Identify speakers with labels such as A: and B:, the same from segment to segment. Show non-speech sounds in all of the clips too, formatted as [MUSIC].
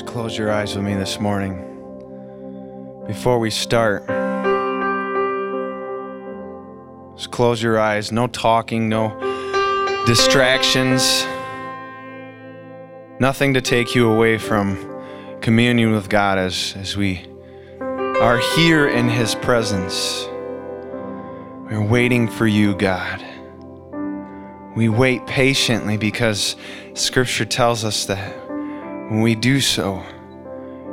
A: Just close your eyes with me this morning. Before we start, just close your eyes. No talking, no distractions. Nothing to take you away from communion with God as, as we are here in His presence. We're waiting for you, God. We wait patiently because Scripture tells us that when we do so,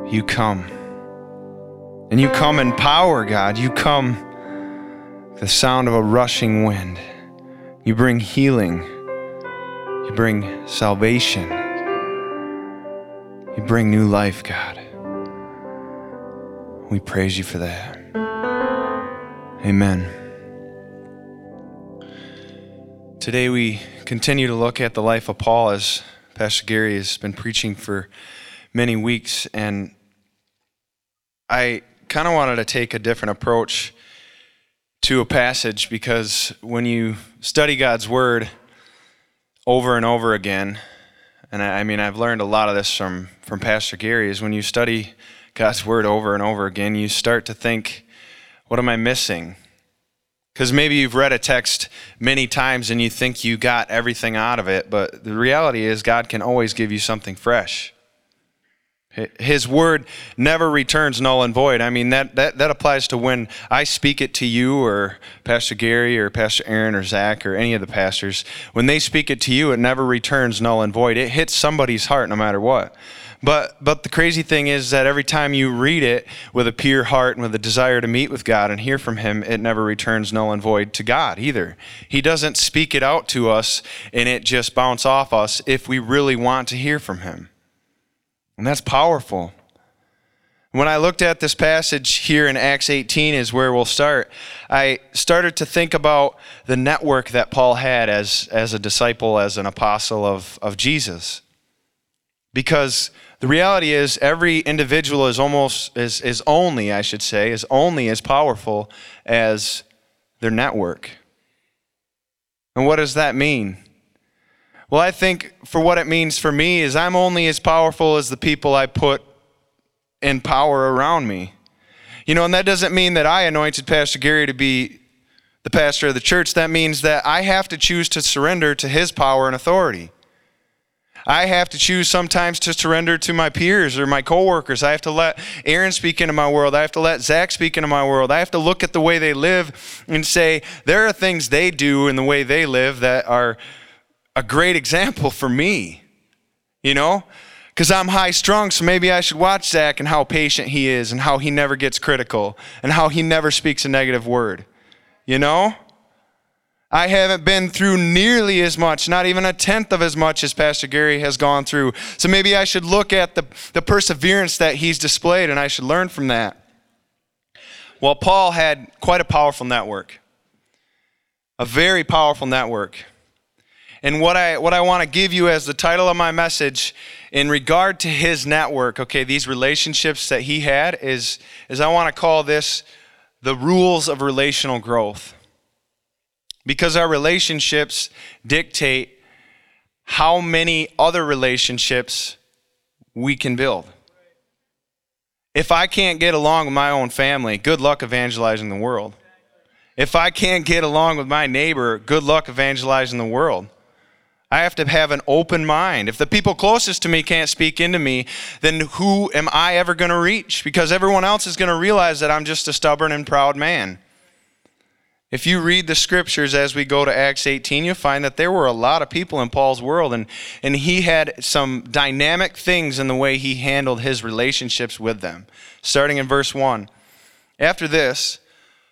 A: you come. And you come in power, God. You come the sound of a rushing wind. You bring healing. You bring salvation. You bring new life, God. We praise you for that. Amen. Today we continue to look at the life of Paul as Pastor Gary has been preaching for many weeks, and I kind of wanted to take a different approach to a passage because when you study God's Word over and over again, and I, I mean, I've learned a lot of this from, from Pastor Gary, is when you study God's Word over and over again, you start to think, what am I missing? Because maybe you've read a text many times and you think you got everything out of it, but the reality is God can always give you something fresh. His word never returns null and void. I mean, that, that, that applies to when I speak it to you or Pastor Gary or Pastor Aaron or Zach or any of the pastors. When they speak it to you, it never returns null and void. It hits somebody's heart no matter what. But but the crazy thing is that every time you read it with a pure heart and with a desire to meet with God and hear from him, it never returns null and void to God either. He doesn't speak it out to us and it just bounce off us if we really want to hear from him. And that's powerful. When I looked at this passage here in Acts 18 is where we'll start. I started to think about the network that Paul had as, as a disciple, as an apostle of, of Jesus. Because the reality is, every individual is almost, is, is only, I should say, is only as powerful as their network. And what does that mean? Well, I think for what it means for me is I'm only as powerful as the people I put in power around me. You know, and that doesn't mean that I anointed Pastor Gary to be the pastor of the church. That means that I have to choose to surrender to his power and authority. I have to choose sometimes to surrender to my peers or my coworkers. I have to let Aaron speak into my world. I have to let Zach speak into my world. I have to look at the way they live and say, there are things they do in the way they live that are a great example for me. You know? Because I'm high strung, so maybe I should watch Zach and how patient he is and how he never gets critical and how he never speaks a negative word. You know? I haven't been through nearly as much, not even a tenth of as much as Pastor Gary has gone through. So maybe I should look at the, the perseverance that he's displayed and I should learn from that. Well, Paul had quite a powerful network, a very powerful network. And what I, what I want to give you as the title of my message in regard to his network, okay, these relationships that he had, is, is I want to call this the rules of relational growth because our relationships dictate how many other relationships we can build. If I can't get along with my own family, good luck evangelizing the world. If I can't get along with my neighbor, good luck evangelizing the world. I have to have an open mind. If the people closest to me can't speak into me, then who am I ever going to reach? Because everyone else is going to realize that I'm just a stubborn and proud man. If you read the scriptures as we go to Acts 18, you'll find that there were a lot of people in Paul's world, and, and he had some dynamic things in the way he handled his relationships with them. Starting in verse 1. After this,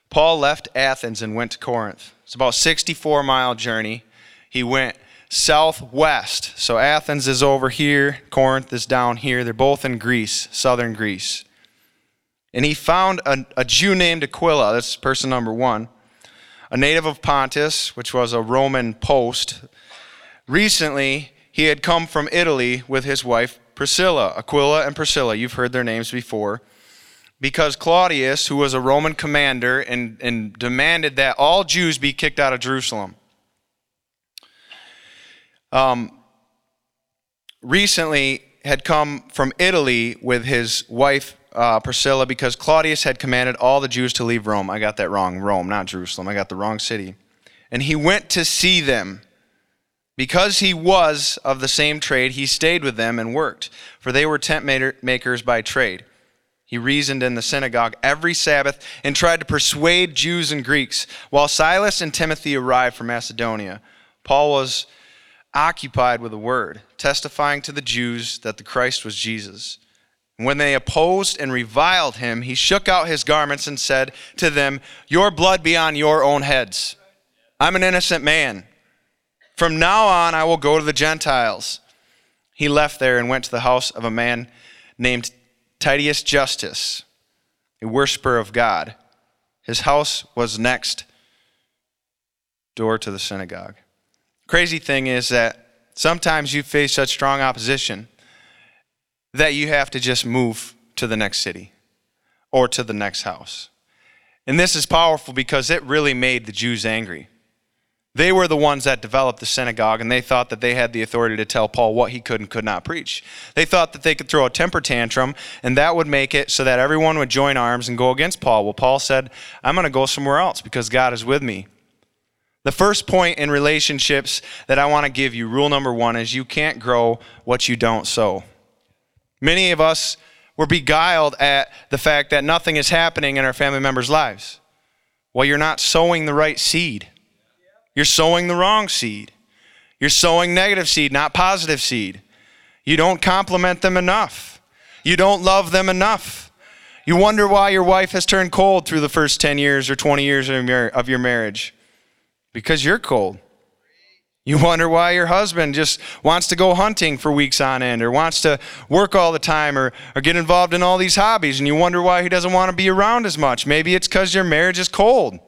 A: Paul left Athens and went to Corinth. It's about a 64 mile journey. He went southwest. So Athens is over here, Corinth is down here. They're both in Greece, southern Greece. And he found a, a Jew named Aquila, that's person number one a native of Pontus, which was a Roman post. Recently, he had come from Italy with his wife Priscilla, Aquila and Priscilla. You've heard their names before. Because Claudius, who was a Roman commander, and, and demanded that all Jews be kicked out of Jerusalem. Um, recently, had come from Italy with his wife uh, Priscilla because Claudius had commanded all the Jews to leave Rome. I got that wrong. Rome, not Jerusalem. I got the wrong city. And he went to see them. Because he was of the same trade, he stayed with them and worked, for they were tent makers by trade. He reasoned in the synagogue every Sabbath and tried to persuade Jews and Greeks. While Silas and Timothy arrived from Macedonia, Paul was occupied with the word, testifying to the Jews that the Christ was Jesus. When they opposed and reviled him, he shook out his garments and said to them, Your blood be on your own heads. I'm an innocent man. From now on, I will go to the Gentiles. He left there and went to the house of a man named Titius Justus, a worshiper of God. His house was next door to the synagogue. Crazy thing is that sometimes you face such strong opposition that you have to just move to the next city or to the next house. And this is powerful because it really made the Jews angry. They were the ones that developed the synagogue, and they thought that they had the authority to tell Paul what he could and could not preach. They thought that they could throw a temper tantrum, and that would make it so that everyone would join arms and go against Paul. Well, Paul said, I'm going to go somewhere else because God is with me. The first point in relationships that I want to give you, rule number one, is you can't grow what you don't sow. Many of us were beguiled at the fact that nothing is happening in our family members' lives. Well, you're not sowing the right seed. You're sowing the wrong seed. You're sowing negative seed, not positive seed. You don't compliment them enough. You don't love them enough. You wonder why your wife has turned cold through the first 10 years or 20 years of your marriage. Because you're cold. You wonder why your husband just wants to go hunting for weeks on end or wants to work all the time or, or get involved in all these hobbies and you wonder why he doesn't want to be around as much. Maybe it's because your marriage is cold.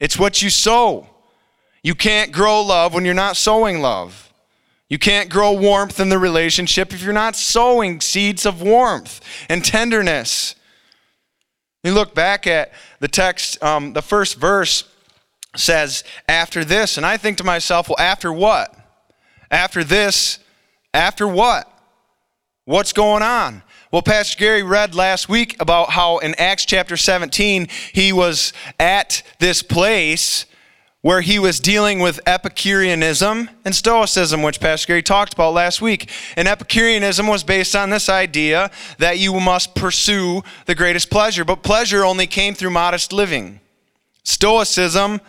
A: It's what you sow. You can't grow love when you're not sowing love. You can't grow warmth in the relationship if you're not sowing seeds of warmth and tenderness. You look back at the text, um, the first verse says, after this. And I think to myself, well, after what? After this, after what? What's going on? Well, Pastor Gary read last week about how in Acts chapter 17, he was at this place where he was dealing with Epicureanism and Stoicism, which Pastor Gary talked about last week. And Epicureanism was based on this idea that you must pursue the greatest pleasure, but pleasure only came through modest living. Stoicism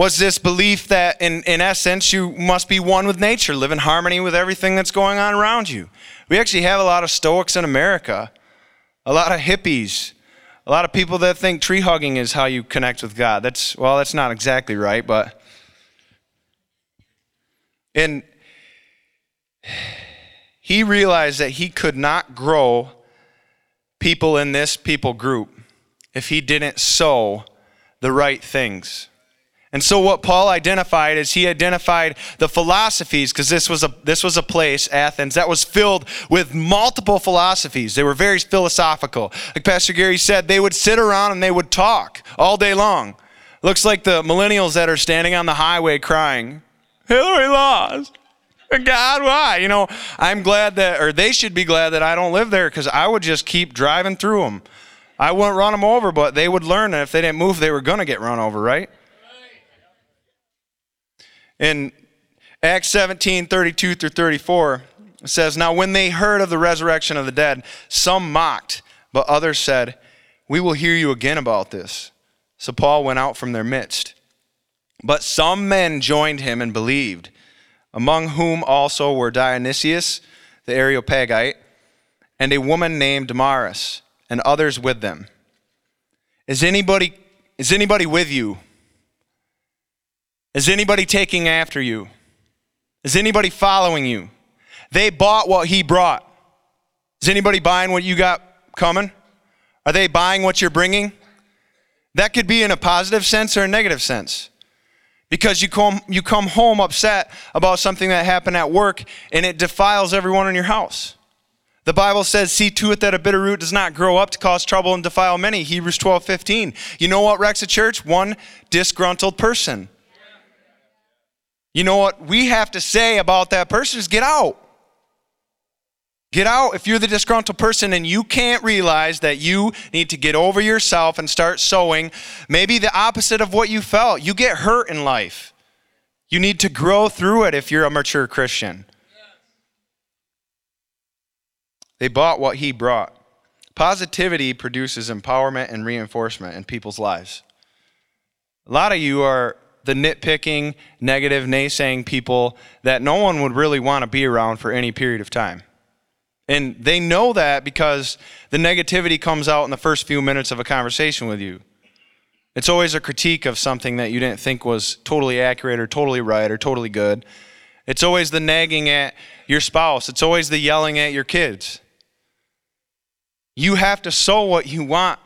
A: was this belief that, in, in essence, you must be one with nature, live in harmony with everything that's going on around you. We actually have a lot of Stoics in America, a lot of hippies, a lot of people that think tree hugging is how you connect with God. That's, well, that's not exactly right, but. And he realized that he could not grow people in this people group if he didn't sow the right things. And so what Paul identified is he identified the philosophies because this was a this was a place Athens that was filled with multiple philosophies. They were very philosophical. Like Pastor Gary said, they would sit around and they would talk all day long. Looks like the millennials that are standing on the highway crying, "Hillary lost." God, why? You know, I'm glad that, or they should be glad that I don't live there because I would just keep driving through them. I wouldn't run them over, but they would learn that if they didn't move, they were going to get run over, right? In Acts 17 32 through 34, it says, Now when they heard of the resurrection of the dead, some mocked, but others said, We will hear you again about this. So Paul went out from their midst. But some men joined him and believed, among whom also were Dionysius the Areopagite, and a woman named Damaris, and others with them. Is anybody, is anybody with you? Is anybody taking after you? Is anybody following you? They bought what he brought. Is anybody buying what you got coming? Are they buying what you're bringing? That could be in a positive sense or a negative sense. Because you come, you come home upset about something that happened at work and it defiles everyone in your house. The Bible says, see to it that a bitter root does not grow up to cause trouble and defile many. Hebrews 12, 15. You know what wrecks a church? One disgruntled person. You know what we have to say about that person is get out. Get out if you're the disgruntled person and you can't realize that you need to get over yourself and start sowing maybe the opposite of what you felt. You get hurt in life. You need to grow through it if you're a mature Christian. They bought what he brought. Positivity produces empowerment and reinforcement in people's lives. A lot of you are the nitpicking, negative, naysaying people that no one would really want to be around for any period of time. And they know that because the negativity comes out in the first few minutes of a conversation with you. It's always a critique of something that you didn't think was totally accurate or totally right or totally good. It's always the nagging at your spouse. It's always the yelling at your kids. You have to sow what you want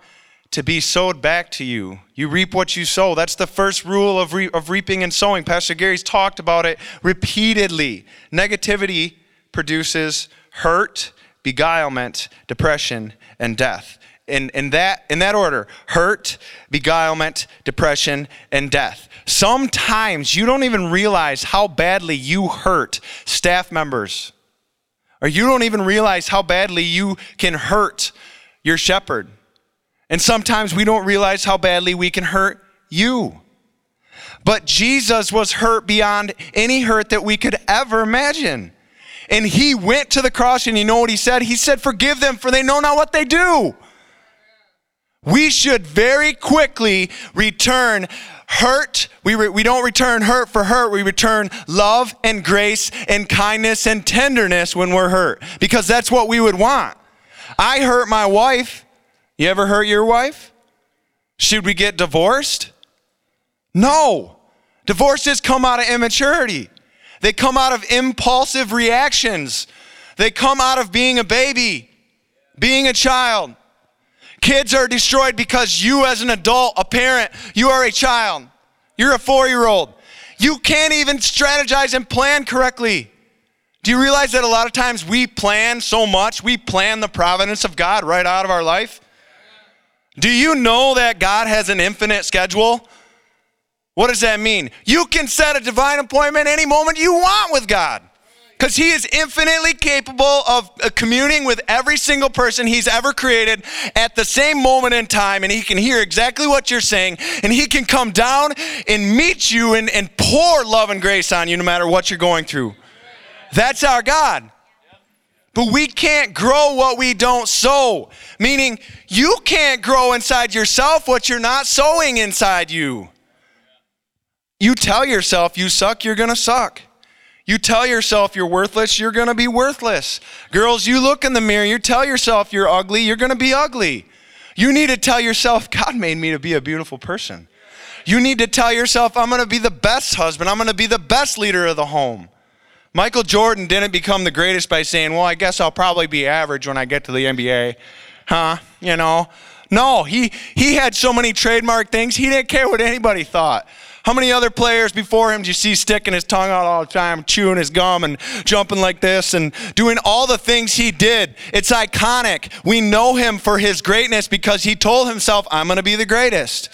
A: to be sowed back to you. You reap what you sow. That's the first rule of, re- of reaping and sowing. Pastor Gary's talked about it repeatedly. Negativity produces hurt, beguilement, depression, and death. In, in, that, in that order hurt, beguilement, depression, and death. Sometimes you don't even realize how badly you hurt staff members, or you don't even realize how badly you can hurt your shepherd. And sometimes we don't realize how badly we can hurt you. But Jesus was hurt beyond any hurt that we could ever imagine. And he went to the cross, and you know what he said? He said, Forgive them, for they know not what they do. We should very quickly return hurt. We, re- we don't return hurt for hurt. We return love and grace and kindness and tenderness when we're hurt because that's what we would want. I hurt my wife. You ever hurt your wife? Should we get divorced? No. Divorces come out of immaturity. They come out of impulsive reactions. They come out of being a baby, being a child. Kids are destroyed because you, as an adult, a parent, you are a child. You're a four year old. You can't even strategize and plan correctly. Do you realize that a lot of times we plan so much, we plan the providence of God right out of our life? Do you know that God has an infinite schedule? What does that mean? You can set a divine appointment any moment you want with God. Because he is infinitely capable of uh, communing with every single person he's ever created at the same moment in time, and he can hear exactly what you're saying, and he can come down and meet you and, and pour love and grace on you no matter what you're going through. That's our God. But we can't grow what we don't sow, meaning you can't grow inside yourself what you're not sowing inside you. You tell yourself you suck, you're gonna suck. You tell yourself you're worthless, you're gonna be worthless. Girls, you look in the mirror, you tell yourself you're ugly, you're gonna be ugly. You need to tell yourself, [LAUGHS] God made me to be a beautiful person. You need to tell yourself, I'm gonna be the best husband, I'm gonna be the best leader of the home. Michael Jordan didn't become the greatest by saying, Well, I guess I'll probably be average when I get to the NBA. Huh? You know? No, he, he had so many trademark things, he didn't care what anybody thought. How many other players before him do you see sticking his tongue out all the time, chewing his gum and jumping like this and doing all the things he did? It's iconic. We know him for his greatness because he told himself, I'm going to be the greatest.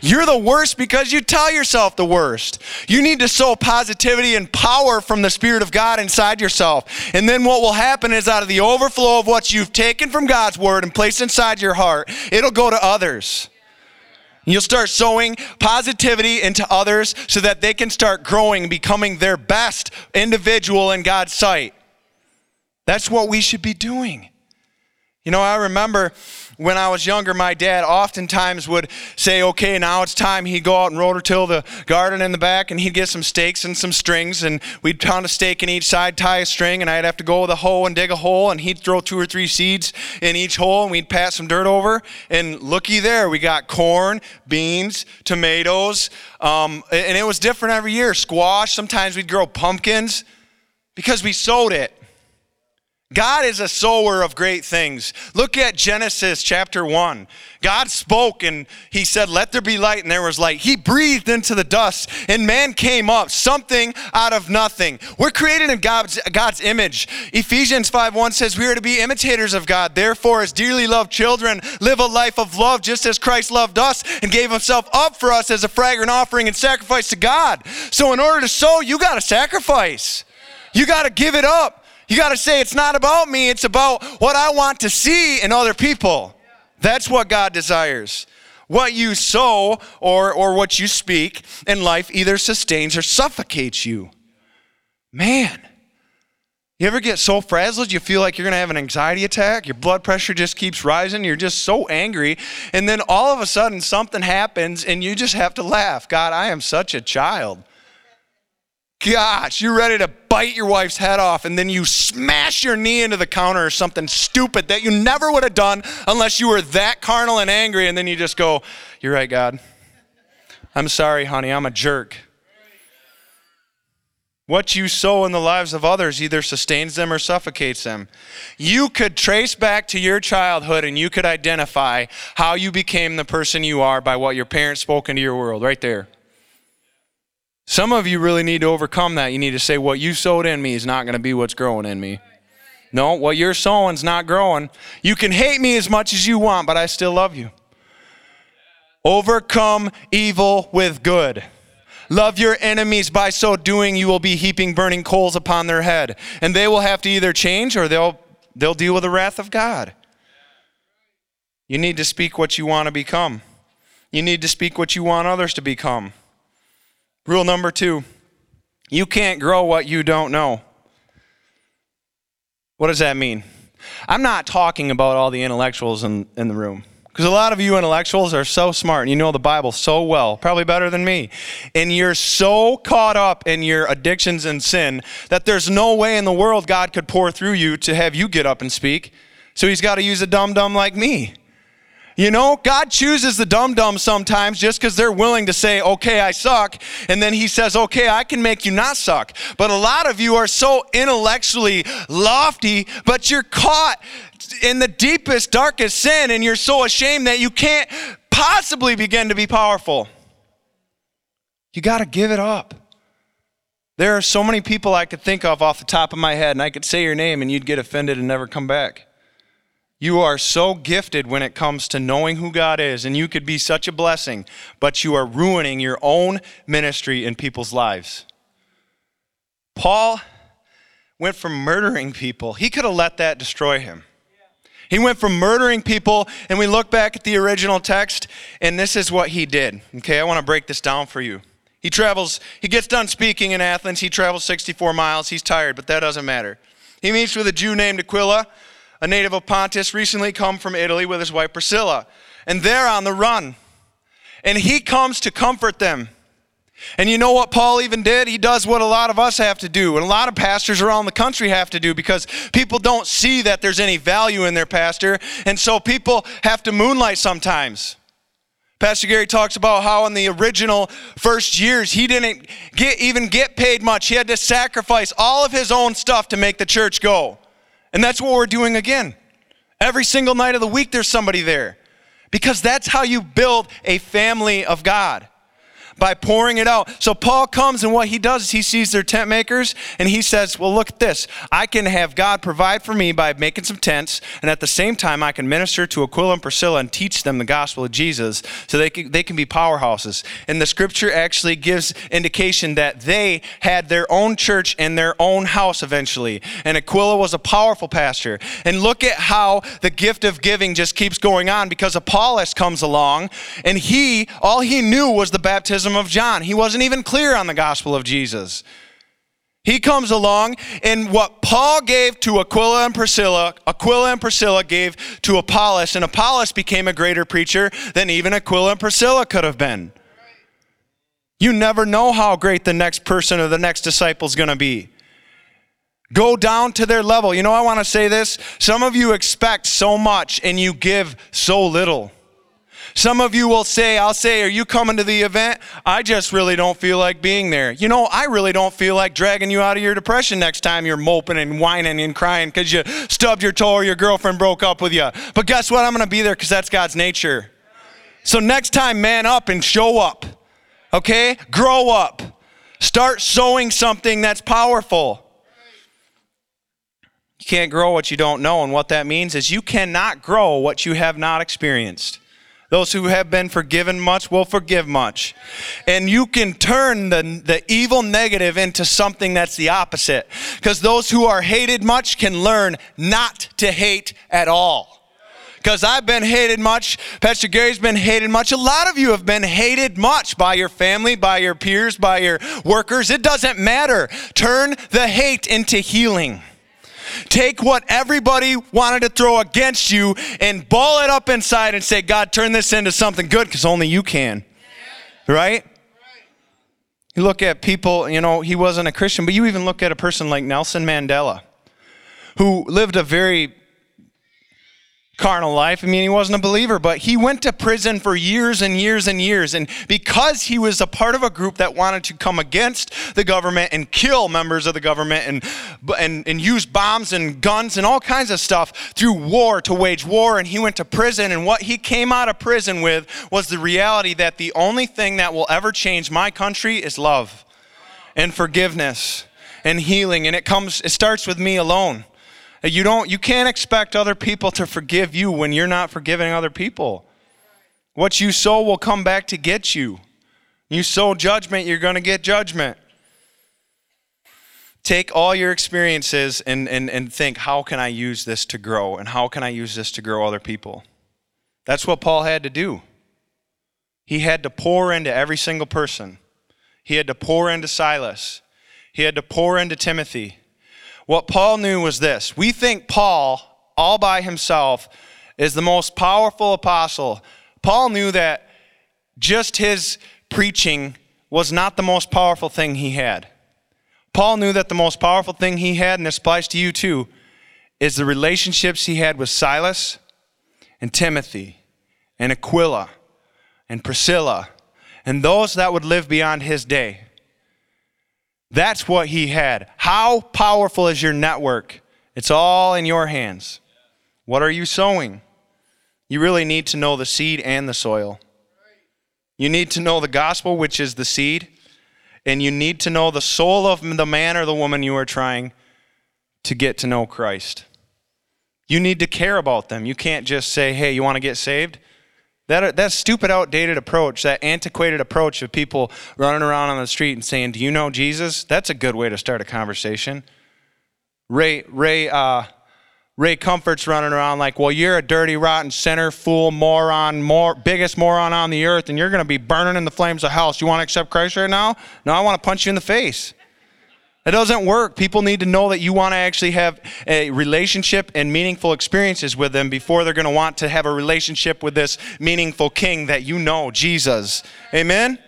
A: You're the worst because you tell yourself the worst. You need to sow positivity and power from the Spirit of God inside yourself. And then what will happen is out of the overflow of what you've taken from God's word and placed inside your heart, it'll go to others. You'll start sowing positivity into others so that they can start growing, becoming their best individual in God's sight. That's what we should be doing. You know, I remember when I was younger, my dad oftentimes would say, okay, now it's time. He'd go out and rototill the garden in the back and he'd get some stakes and some strings and we'd pound a stake in each side, tie a string, and I'd have to go with a hoe and dig a hole and he'd throw two or three seeds in each hole and we'd pat some dirt over. And looky there, we got corn, beans, tomatoes, um, and it was different every year. Squash, sometimes we'd grow pumpkins because we sowed it. God is a sower of great things. Look at Genesis chapter 1. God spoke and he said, Let there be light, and there was light. He breathed into the dust, and man came up, something out of nothing. We're created in God's, God's image. Ephesians 5 1 says, We are to be imitators of God. Therefore, as dearly loved children, live a life of love just as Christ loved us and gave himself up for us as a fragrant offering and sacrifice to God. So, in order to sow, you got to sacrifice, you got to give it up. You got to say, it's not about me, it's about what I want to see in other people. That's what God desires. What you sow or, or what you speak in life either sustains or suffocates you. Man, you ever get so frazzled you feel like you're going to have an anxiety attack? Your blood pressure just keeps rising. You're just so angry. And then all of a sudden something happens and you just have to laugh. God, I am such a child. Gosh, you're ready to bite your wife's head off and then you smash your knee into the counter or something stupid that you never would have done unless you were that carnal and angry. And then you just go, You're right, God. I'm sorry, honey. I'm a jerk. What you sow in the lives of others either sustains them or suffocates them. You could trace back to your childhood and you could identify how you became the person you are by what your parents spoke into your world, right there. Some of you really need to overcome that. You need to say, What you sowed in me is not going to be what's growing in me. No, what you're sowing's not growing. You can hate me as much as you want, but I still love you. Overcome evil with good. Love your enemies, by so doing, you will be heaping burning coals upon their head. And they will have to either change or they'll, they'll deal with the wrath of God. You need to speak what you want to become, you need to speak what you want others to become. Rule number two you can't grow what you don't know. What does that mean? I'm not talking about all the intellectuals in, in the room. Because a lot of you intellectuals are so smart and you know the Bible so well, probably better than me. And you're so caught up in your addictions and sin that there's no way in the world God could pour through you to have you get up and speak. So he's got to use a dumb dumb like me. You know, God chooses the dumb dumb sometimes just because they're willing to say, okay, I suck. And then he says, okay, I can make you not suck. But a lot of you are so intellectually lofty, but you're caught in the deepest, darkest sin, and you're so ashamed that you can't possibly begin to be powerful. You got to give it up. There are so many people I could think of off the top of my head, and I could say your name and you'd get offended and never come back. You are so gifted when it comes to knowing who God is, and you could be such a blessing, but you are ruining your own ministry in people's lives. Paul went from murdering people, he could have let that destroy him. He went from murdering people, and we look back at the original text, and this is what he did. Okay, I want to break this down for you. He travels, he gets done speaking in Athens. He travels 64 miles. He's tired, but that doesn't matter. He meets with a Jew named Aquila, a native of Pontus, recently come from Italy with his wife Priscilla. And they're on the run. And he comes to comfort them. And you know what Paul even did? He does what a lot of us have to do, and a lot of pastors around the country have to do because people don't see that there's any value in their pastor, and so people have to moonlight sometimes. Pastor Gary talks about how in the original first years he didn't get, even get paid much. He had to sacrifice all of his own stuff to make the church go. And that's what we're doing again. Every single night of the week there's somebody there. Because that's how you build a family of God by pouring it out. So Paul comes and what he does is he sees their tent makers and he says, Well, look at this. I can have God provide for me by making some tents, and at the same time, I can minister to Aquila and Priscilla and teach them the gospel of Jesus so they can, they can be powerhouses. And the scripture actually gives indication that they had their own church and their own house eventually. And Aquila was a powerful pastor. And look at how the gift of giving just keeps going on because Apollos comes along and he, all he knew was the baptism baptism of John. He wasn't even clear on the gospel of Jesus. He comes along, and what Paul gave to Aquila and Priscilla, Aquila and Priscilla gave to Apollos, and Apollos became a greater preacher than even Aquila and Priscilla could have been. You never know how great the next person or the next disciple is going to be. Go down to their level. You know, I want to say this. Some of you expect so much and you give so little. Some of you will say, I'll say, Are you coming to the event? I just really don't feel like being there. You know, I really don't feel like dragging you out of your depression next time you're moping and whining and crying because you stubbed your toe or your girlfriend broke up with you. But guess what? I'm going to be there because that's God's nature. So next time, man up and show up. Okay? Grow up. Start sowing something that's powerful. You can't grow what you don't know. And what that means is you cannot grow what you have not experienced. Those who have been forgiven much will forgive much. And you can turn the, the evil negative into something that's the opposite. Because those who are hated much can learn not to hate at all. Because I've been hated much. Pastor Gary's been hated much. A lot of you have been hated much by your family, by your peers, by your workers. It doesn't matter. Turn the hate into healing. Take what everybody wanted to throw against you and ball it up inside and say, God, turn this into something good because only you can. Right? You look at people, you know, he wasn't a Christian, but you even look at a person like Nelson Mandela, who lived a very carnal life. I mean, he wasn't a believer, but he went to prison for years and years and years. And because he was a part of a group that wanted to come against the government and kill members of the government and, and, and use bombs and guns and all kinds of stuff through war to wage war, and he went to prison. And what he came out of prison with was the reality that the only thing that will ever change my country is love and forgiveness and healing. And it comes, it starts with me alone. You don't you can't expect other people to forgive you when you're not forgiving other people. What you sow will come back to get you. You sow judgment, you're going to get judgment. Take all your experiences and, and, and think, how can I use this to grow? And how can I use this to grow other people? That's what Paul had to do. He had to pour into every single person. He had to pour into Silas. He had to pour into Timothy. What Paul knew was this we think Paul, all by himself, is the most powerful apostle. Paul knew that just his preaching was not the most powerful thing he had. Paul knew that the most powerful thing he had, and this applies to you too, is the relationships he had with Silas and Timothy and Aquila and Priscilla and those that would live beyond his day. That's what he had. How powerful is your network? It's all in your hands. What are you sowing? You really need to know the seed and the soil. You need to know the gospel, which is the seed, and you need to know the soul of the man or the woman you are trying to get to know Christ. You need to care about them. You can't just say, hey, you want to get saved? That, that stupid, outdated approach, that antiquated approach of people running around on the street and saying, Do you know Jesus? That's a good way to start a conversation. Ray, Ray, uh, Ray Comfort's running around like, Well, you're a dirty, rotten sinner, fool, moron, more, biggest moron on the earth, and you're going to be burning in the flames of hell. So you want to accept Christ right now? No, I want to punch you in the face. It doesn't work. People need to know that you want to actually have a relationship and meaningful experiences with them before they're going to want to have a relationship with this meaningful king that you know, Jesus. Amen?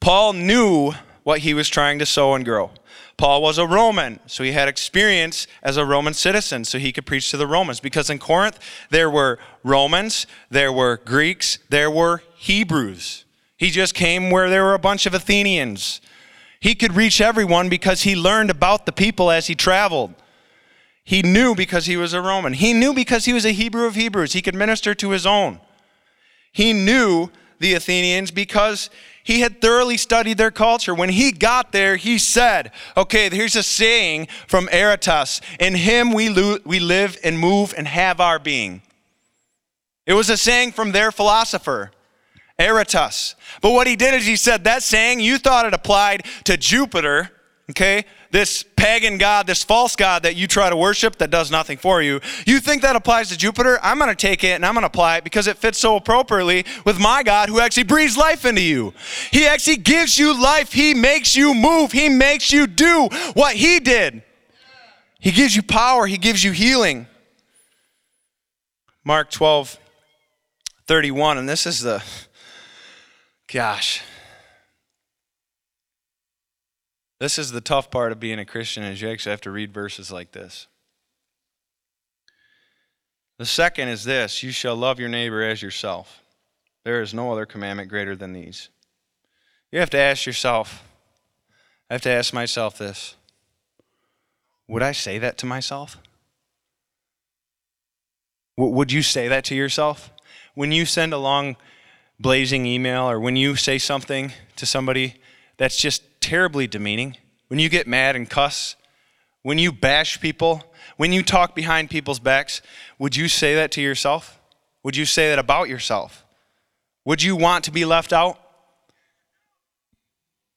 A: Paul knew what he was trying to sow and grow. Paul was a Roman, so he had experience as a Roman citizen, so he could preach to the Romans. Because in Corinth, there were Romans, there were Greeks, there were Hebrews. He just came where there were a bunch of Athenians. He could reach everyone because he learned about the people as he traveled. He knew because he was a Roman. He knew because he was a Hebrew of Hebrews. He could minister to his own. He knew the Athenians because he had thoroughly studied their culture. When he got there, he said, Okay, here's a saying from Aratus In him we, lo- we live and move and have our being. It was a saying from their philosopher. Aratus. But what he did is he said that saying, you thought it applied to Jupiter, okay? This pagan god, this false god that you try to worship that does nothing for you. You think that applies to Jupiter? I'm going to take it and I'm going to apply it because it fits so appropriately with my God who actually breathes life into you. He actually gives you life. He makes you move. He makes you do what he did. He gives you power. He gives you healing. Mark 12, 31, and this is the Gosh. This is the tough part of being a Christian is you actually have to read verses like this. The second is this, you shall love your neighbor as yourself. There is no other commandment greater than these. You have to ask yourself, I have to ask myself this. Would I say that to myself? Would you say that to yourself? When you send along blazing email or when you say something to somebody that's just terribly demeaning, when you get mad and cuss, when you bash people, when you talk behind people's backs, would you say that to yourself? Would you say that about yourself? Would you want to be left out?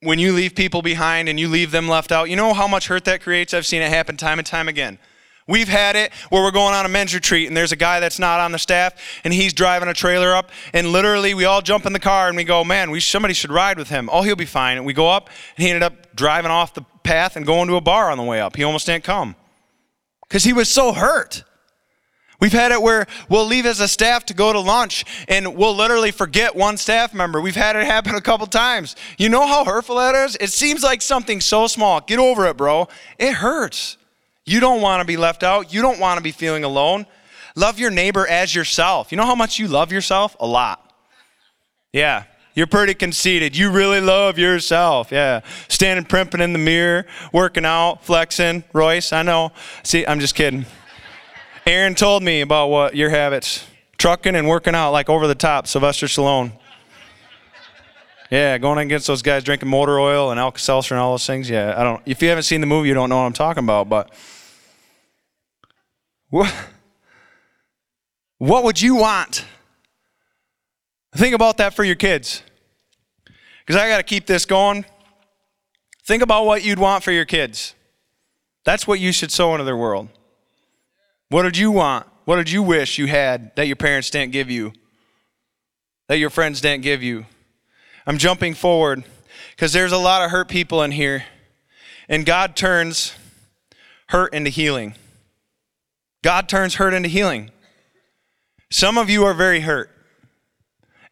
A: When you leave people behind and you leave them left out, you know how much hurt that creates? I've seen it happen time and time again. We've had it where we're going on a men's retreat and there's a guy that's not on the staff and he's driving a trailer up and literally we all jump in the car and we go, man, we somebody should ride with him. Oh, he'll be fine. And we go up and he ended up driving off the path and going to a bar on the way up. He almost didn't come because he was so hurt. We've had it where we'll leave as a staff to go to lunch and we'll literally forget one staff member. We've had it happen a couple times. You know how hurtful that is? It seems like something so small. Get over it, bro. It hurts. You don't want to be left out. You don't want to be feeling alone. Love your neighbor as yourself. You know how much you love yourself? A lot. Yeah. You're pretty conceited. You really love yourself. Yeah. Standing primping in the mirror, working out, flexing. Royce, I know. See, I'm just kidding. Aaron told me about what your habits trucking and working out like over the top. Sylvester Stallone. Yeah, going against those guys drinking motor oil and Alka Seltzer and all those things. Yeah, I don't. If you haven't seen the movie, you don't know what I'm talking about. But what, what would you want? Think about that for your kids. Because I got to keep this going. Think about what you'd want for your kids. That's what you should sow into their world. What did you want? What did you wish you had that your parents didn't give you? That your friends didn't give you? I'm jumping forward because there's a lot of hurt people in here. And God turns hurt into healing. God turns hurt into healing. Some of you are very hurt.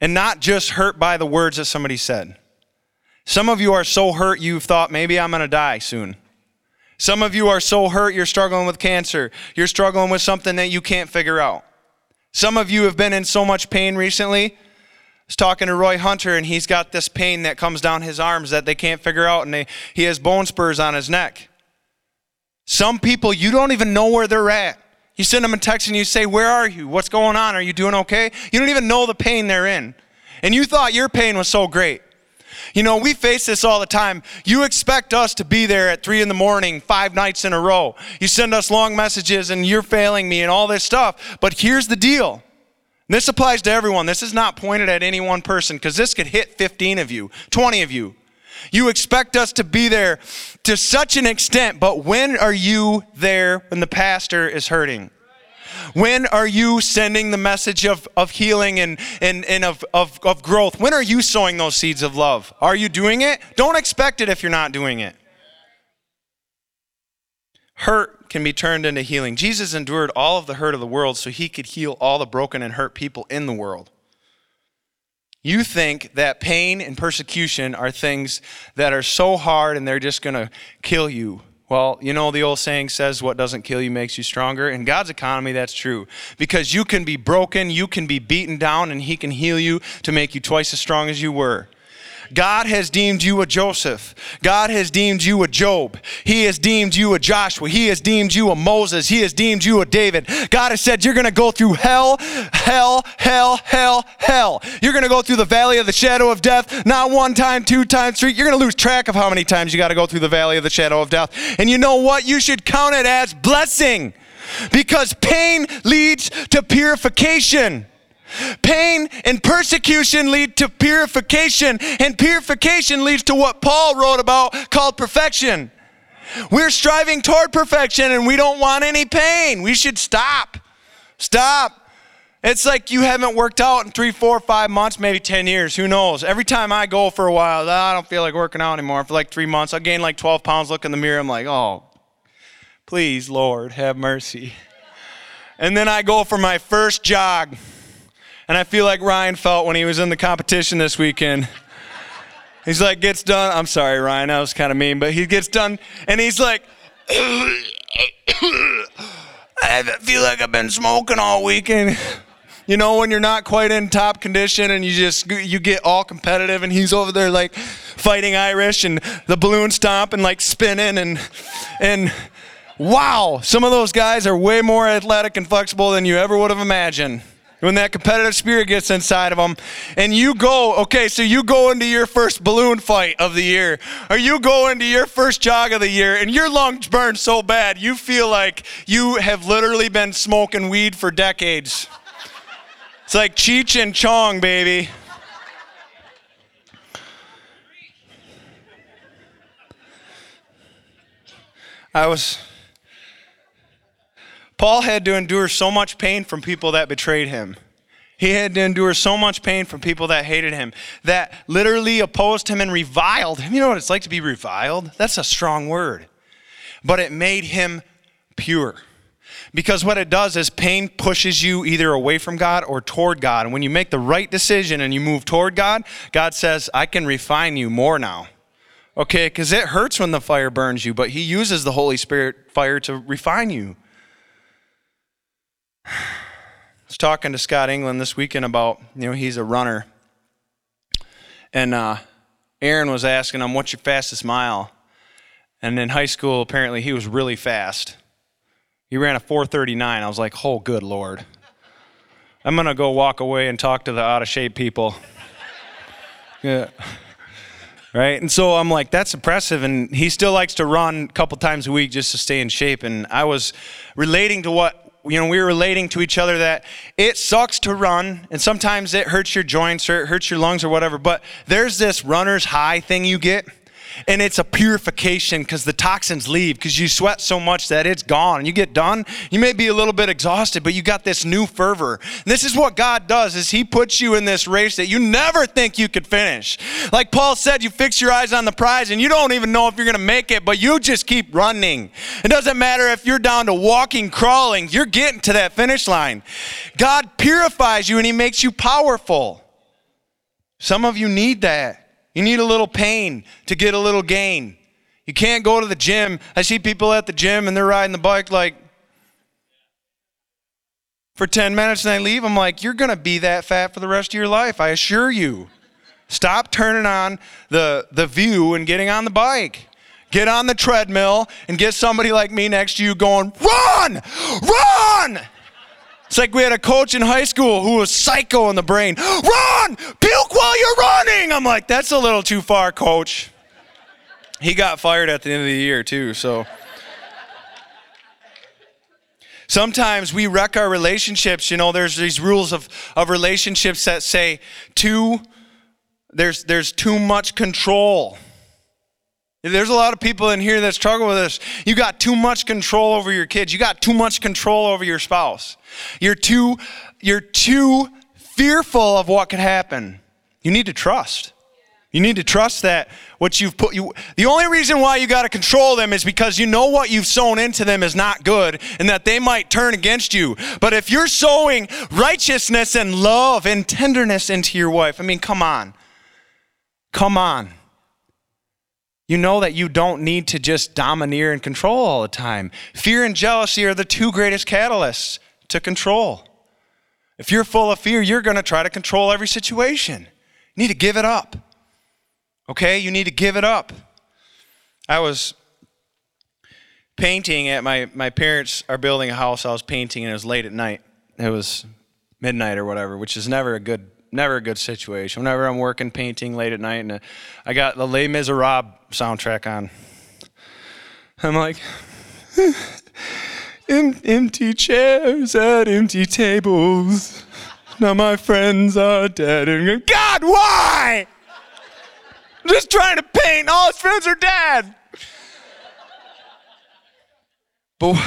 A: And not just hurt by the words that somebody said. Some of you are so hurt you've thought, maybe I'm going to die soon. Some of you are so hurt you're struggling with cancer. You're struggling with something that you can't figure out. Some of you have been in so much pain recently I was talking to Roy Hunter, and he's got this pain that comes down his arms that they can't figure out, and they, he has bone spurs on his neck. Some people, you don't even know where they're at. You send them a text and you say, Where are you? What's going on? Are you doing okay? You don't even know the pain they're in. And you thought your pain was so great. You know, we face this all the time. You expect us to be there at three in the morning, five nights in a row. You send us long messages and you're failing me and all this stuff. But here's the deal this applies to everyone. This is not pointed at any one person because this could hit 15 of you, 20 of you. You expect us to be there to such an extent, but when are you there when the pastor is hurting? When are you sending the message of, of healing and, and, and of, of, of growth? When are you sowing those seeds of love? Are you doing it? Don't expect it if you're not doing it. Hurt can be turned into healing. Jesus endured all of the hurt of the world so he could heal all the broken and hurt people in the world. You think that pain and persecution are things that are so hard and they're just going to kill you. Well, you know, the old saying says, What doesn't kill you makes you stronger. In God's economy, that's true. Because you can be broken, you can be beaten down, and He can heal you to make you twice as strong as you were. God has deemed you a Joseph. God has deemed you a Job. He has deemed you a Joshua. He has deemed you a Moses. He has deemed you a David. God has said you're going to go through hell, hell, hell, hell, hell. You're going to go through the valley of the shadow of death, not one time, two times, three. You're going to lose track of how many times you got to go through the valley of the shadow of death. And you know what? You should count it as blessing because pain leads to purification. Pain and persecution lead to purification, and purification leads to what Paul wrote about called perfection. We're striving toward perfection and we don't want any pain. We should stop. Stop. It's like you haven't worked out in three, four, five months, maybe 10 years. Who knows? Every time I go for a while, I don't feel like working out anymore. For like three months, I gain like 12 pounds, look in the mirror, I'm like, oh, please, Lord, have mercy. And then I go for my first jog. And I feel like Ryan felt when he was in the competition this weekend. He's like, gets done. I'm sorry, Ryan, that was kind of mean, but he gets done and he's like, [COUGHS] I feel like I've been smoking all weekend. You know, when you're not quite in top condition and you just you get all competitive, and he's over there like fighting Irish and the balloon stomp and like spinning and and wow, some of those guys are way more athletic and flexible than you ever would have imagined when that competitive spirit gets inside of them and you go okay so you go into your first balloon fight of the year or you go into your first jog of the year and your lungs burn so bad you feel like you have literally been smoking weed for decades It's like Cheech and Chong, baby. I was. Paul had to endure so much pain from people that betrayed him. He had to endure so much pain from people that hated him, that literally opposed him and reviled him. You know what it's like to be reviled? That's a strong word. But it made him pure. Because what it does is pain pushes you either away from God or toward God. And when you make the right decision and you move toward God, God says, I can refine you more now. Okay, because it hurts when the fire burns you, but He uses the Holy Spirit fire to refine you. I was talking to Scott England this weekend about, you know, he's a runner. And uh, Aaron was asking him, What's your fastest mile? And in high school, apparently, he was really fast. He ran a 439. I was like, Oh, good Lord. I'm going to go walk away and talk to the out of shape people. [LAUGHS] yeah right? And so I'm like, that's impressive. And he still likes to run a couple times a week just to stay in shape. And I was relating to what you know, we were relating to each other that it sucks to run, and sometimes it hurts your joints or it hurts your lungs or whatever. But there's this runner's high thing you get and it's a purification because the toxins leave because you sweat so much that it's gone. And you get done, you may be a little bit exhausted, but you got this new fervor. And this is what God does is he puts you in this race that you never think you could finish. Like Paul said, you fix your eyes on the prize and you don't even know if you're going to make it, but you just keep running. It doesn't matter if you're down to walking, crawling, you're getting to that finish line. God purifies you and he makes you powerful. Some of you need that. You need a little pain to get a little gain. You can't go to the gym. I see people at the gym and they're riding the bike like for 10 minutes and they leave. I'm like, you're going to be that fat for the rest of your life, I assure you. Stop turning on the, the view and getting on the bike. Get on the treadmill and get somebody like me next to you going, run, run. It's like we had a coach in high school who was psycho in the brain. Run! Puke while you're running! I'm like, that's a little too far, coach. He got fired at the end of the year, too, so. Sometimes we wreck our relationships. You know, there's these rules of, of relationships that say too, there's, there's too much control. There's a lot of people in here that struggle with this. You got too much control over your kids. You got too much control over your spouse. You're too, you're too fearful of what could happen. You need to trust. You need to trust that what you've put you the only reason why you got to control them is because you know what you've sown into them is not good and that they might turn against you. But if you're sowing righteousness and love and tenderness into your wife, I mean, come on. Come on you know that you don't need to just domineer and control all the time. Fear and jealousy are the two greatest catalysts to control. If you're full of fear, you're going to try to control every situation. You need to give it up. Okay? You need to give it up. I was painting at my, my parents are building a house. I was painting and it was late at night. It was midnight or whatever, which is never a good never a good situation. Whenever I'm working painting late at night and uh, I got the Les Miserables soundtrack on, I'm like, empty chairs at empty tables. Now my friends are dead and God, why? I'm just trying to paint. All his friends are dead. But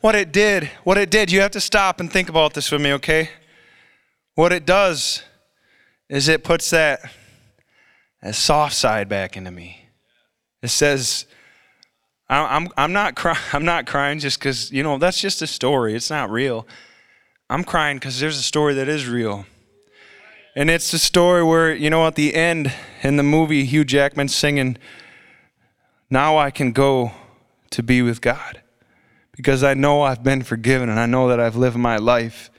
A: what it did, what it did, you have to stop and think about this with me, okay? What it does is it puts that, that soft side back into me. It says, I'm, I'm, not, cry- [LAUGHS] I'm not crying just because, you know, that's just a story. It's not real. I'm crying because there's a story that is real. And it's the story where, you know, at the end in the movie, Hugh Jackman singing, Now I can go to be with God because I know I've been forgiven and I know that I've lived my life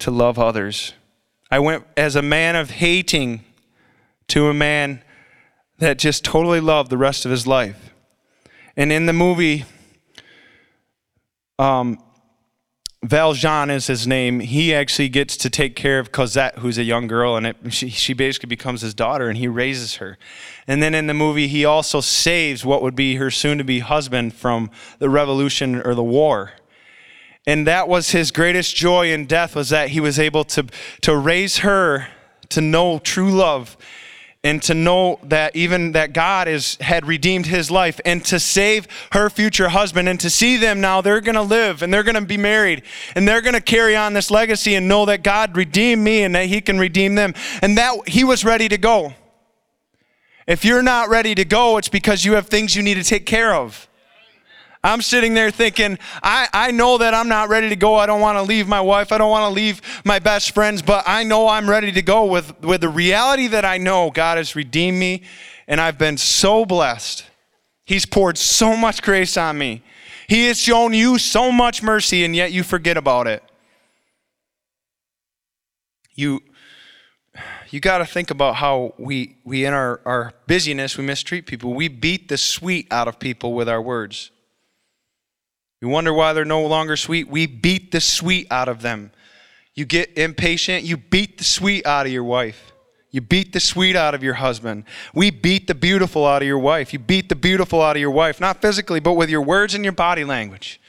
A: to love others. I went as a man of hating to a man that just totally loved the rest of his life. And in the movie, um, Valjean is his name. He actually gets to take care of Cosette, who's a young girl, and it, she, she basically becomes his daughter, and he raises her. And then in the movie, he also saves what would be her soon to be husband from the revolution or the war. And that was his greatest joy in death was that he was able to, to raise her to know true love and to know that even that God is had redeemed his life and to save her future husband and to see them now they're going to live and they're going to be married and they're going to carry on this legacy and know that God redeemed me and that he can redeem them and that he was ready to go. If you're not ready to go, it's because you have things you need to take care of. I'm sitting there thinking, I, I know that I'm not ready to go. I don't want to leave my wife. I don't want to leave my best friends, but I know I'm ready to go with, with the reality that I know God has redeemed me and I've been so blessed. He's poured so much grace on me. He has shown you so much mercy, and yet you forget about it. You, you got to think about how we, we, in our, our busyness, we mistreat people. We beat the sweet out of people with our words. You wonder why they're no longer sweet? We beat the sweet out of them. You get impatient, you beat the sweet out of your wife. You beat the sweet out of your husband. We beat the beautiful out of your wife. You beat the beautiful out of your wife, not physically, but with your words and your body language.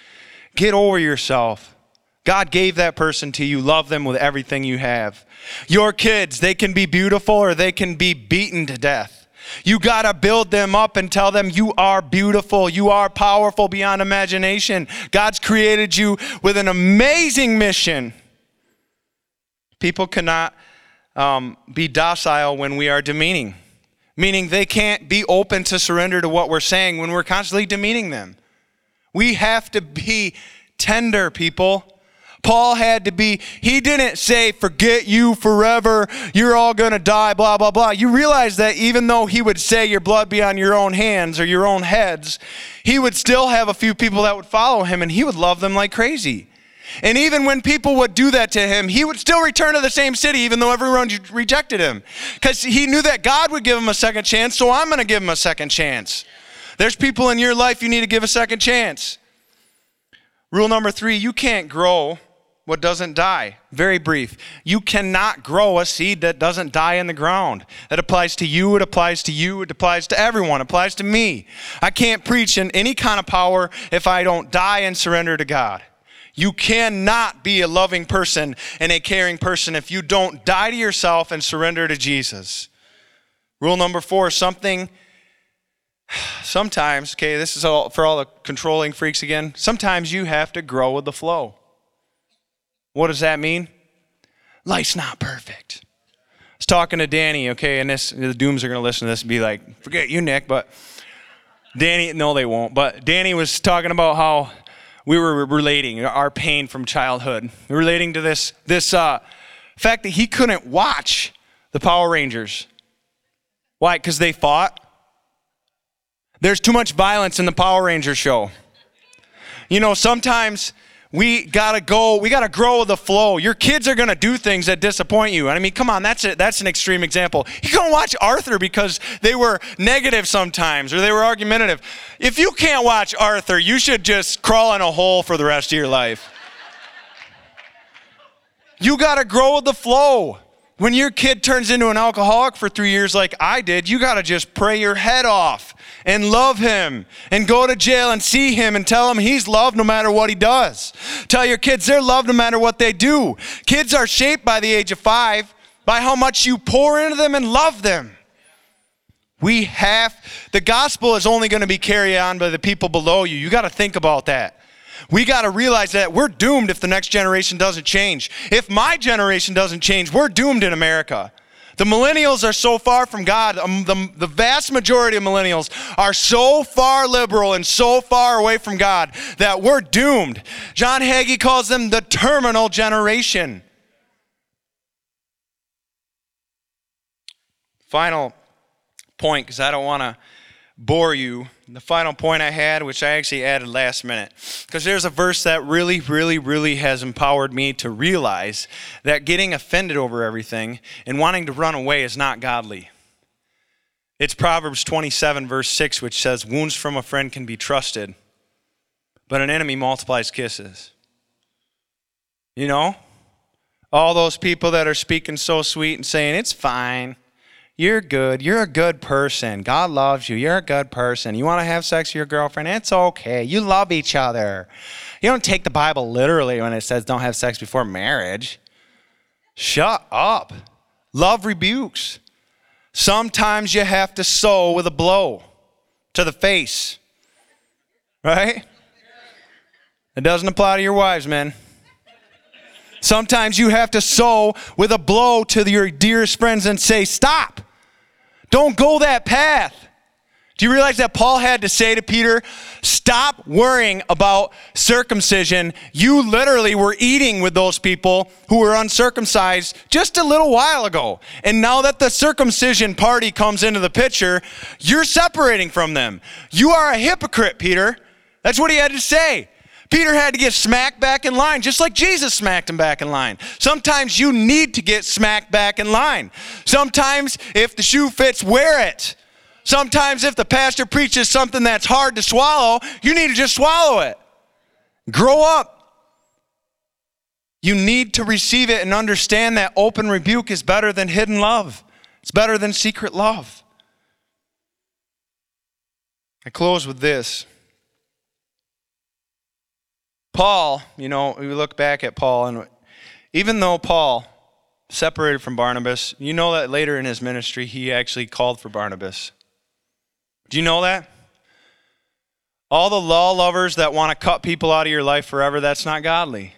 A: Get over yourself. God gave that person to you. Love them with everything you have. Your kids, they can be beautiful or they can be beaten to death. You got to build them up and tell them you are beautiful. You are powerful beyond imagination. God's created you with an amazing mission. People cannot um, be docile when we are demeaning, meaning they can't be open to surrender to what we're saying when we're constantly demeaning them. We have to be tender, people. Paul had to be, he didn't say, forget you forever, you're all going to die, blah, blah, blah. You realize that even though he would say, your blood be on your own hands or your own heads, he would still have a few people that would follow him and he would love them like crazy. And even when people would do that to him, he would still return to the same city, even though everyone rejected him. Because he knew that God would give him a second chance, so I'm going to give him a second chance. There's people in your life you need to give a second chance. Rule number three you can't grow what doesn't die. Very brief. You cannot grow a seed that doesn't die in the ground. That applies to you, it applies to you, it applies to everyone, it applies to me. I can't preach in any kind of power if I don't die and surrender to God. You cannot be a loving person and a caring person if you don't die to yourself and surrender to Jesus. Rule number four something, [SIGHS] sometimes, okay, this is all for all the controlling freaks again. Sometimes you have to grow with the flow. What does that mean? Life's not perfect. I was talking to Danny, okay, and this the Dooms are gonna listen to this and be like, forget you, Nick, but Danny, no, they won't. But Danny was talking about how we were relating our pain from childhood, relating to this this uh, fact that he couldn't watch the Power Rangers. Why? Because they fought. There's too much violence in the Power Ranger show. You know, sometimes we gotta go we gotta grow with the flow. Your kids are gonna do things that disappoint you. And i mean come on that's it that's an extreme example. You can watch arthur because they were negative sometimes or they were argumentative. If you can't watch arthur you should just crawl in a hole for the rest of your life. You gotta grow with the flow. When your kid turns into an alcoholic for three years like i did you gotta just pray your head off and love him and go to jail and see him and tell him he's loved no matter what he does. Tell your kids they're loved no matter what they do. Kids are shaped by the age of five by how much you pour into them and love them. We have, the gospel is only going to be carried on by the people below you. You got to think about that. We got to realize that we're doomed if the next generation doesn't change. If my generation doesn't change, we're doomed in America. The millennials are so far from God. Um, the, the vast majority of millennials are so far liberal and so far away from God that we're doomed. John Hagee calls them the terminal generation. Final point, because I don't want to bore you the final point I had, which I actually added last minute, because there's a verse that really, really, really has empowered me to realize that getting offended over everything and wanting to run away is not godly. It's Proverbs 27, verse 6, which says, Wounds from a friend can be trusted, but an enemy multiplies kisses. You know? All those people that are speaking so sweet and saying, It's fine. You're good. You're a good person. God loves you. You're a good person. You want to have sex with your girlfriend? It's okay. You love each other. You don't take the Bible literally when it says don't have sex before marriage. Shut up. Love rebukes. Sometimes you have to sow with a blow to the face. Right? It doesn't apply to your wives, men. Sometimes you have to sow with a blow to your dearest friends and say, Stop. Don't go that path. Do you realize that Paul had to say to Peter, Stop worrying about circumcision? You literally were eating with those people who were uncircumcised just a little while ago. And now that the circumcision party comes into the picture, you're separating from them. You are a hypocrite, Peter. That's what he had to say. Peter had to get smacked back in line, just like Jesus smacked him back in line. Sometimes you need to get smacked back in line. Sometimes, if the shoe fits, wear it. Sometimes, if the pastor preaches something that's hard to swallow, you need to just swallow it. Grow up. You need to receive it and understand that open rebuke is better than hidden love, it's better than secret love. I close with this. Paul, you know, we look back at Paul, and even though Paul separated from Barnabas, you know that later in his ministry, he actually called for Barnabas. Do you know that? All the law lovers that want to cut people out of your life forever, that's not godly.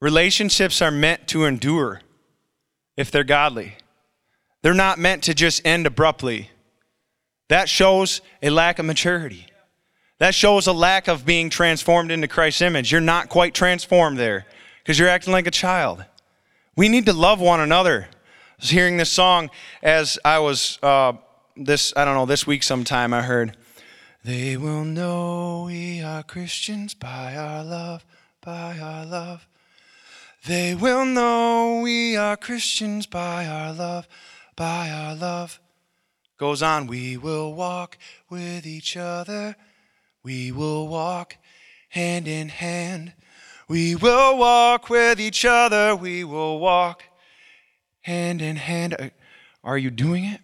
A: Relationships are meant to endure if they're godly. They're not meant to just end abruptly. That shows a lack of maturity. That shows a lack of being transformed into Christ's image. You're not quite transformed there because you're acting like a child. We need to love one another. I was hearing this song as I was, uh, this, I don't know, this week sometime I heard, They will know we are Christians by our love, by our love. They will know we are Christians by our love, by our love. Goes on, we will walk with each other we will walk hand in hand. We will walk with each other. We will walk hand in hand. Uh, are you doing it?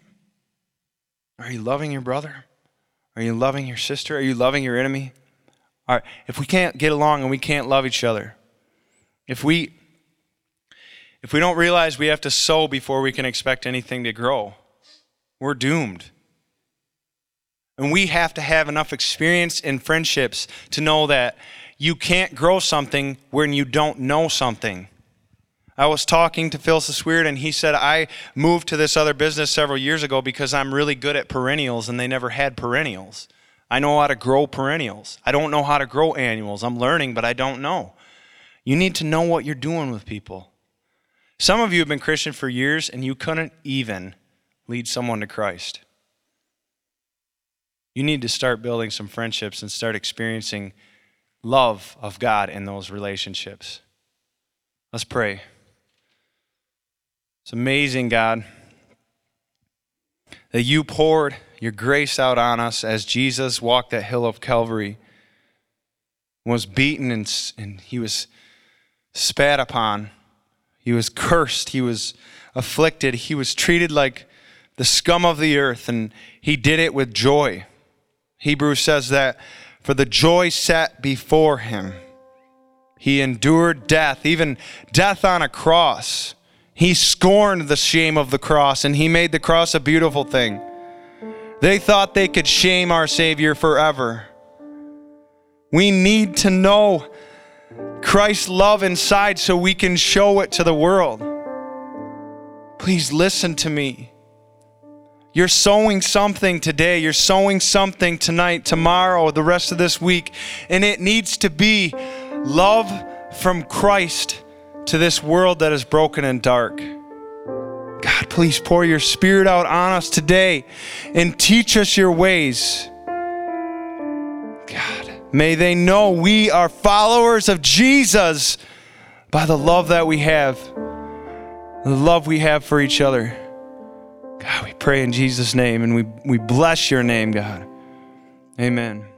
A: Are you loving your brother? Are you loving your sister? Are you loving your enemy? All right, if we can't get along and we can't love each other, if we if we don't realize we have to sow before we can expect anything to grow, we're doomed. And we have to have enough experience in friendships to know that you can't grow something when you don't know something. I was talking to Phil Sisweird, and he said, I moved to this other business several years ago because I'm really good at perennials, and they never had perennials. I know how to grow perennials. I don't know how to grow annuals. I'm learning, but I don't know. You need to know what you're doing with people. Some of you have been Christian for years, and you couldn't even lead someone to Christ. You need to start building some friendships and start experiencing love of God in those relationships. Let's pray. It's amazing, God, that you poured your grace out on us as Jesus walked that hill of Calvary, was beaten and, and he was spat upon, he was cursed, he was afflicted, he was treated like the scum of the earth, and he did it with joy. Hebrews says that for the joy set before him, he endured death, even death on a cross. He scorned the shame of the cross and he made the cross a beautiful thing. They thought they could shame our Savior forever. We need to know Christ's love inside so we can show it to the world. Please listen to me. You're sowing something today. You're sowing something tonight, tomorrow, the rest of this week. And it needs to be love from Christ to this world that is broken and dark. God, please pour your spirit out on us today and teach us your ways. God, may they know we are followers of Jesus by the love that we have, the love we have for each other. God, we pray in Jesus' name and we, we bless your name, God. Amen.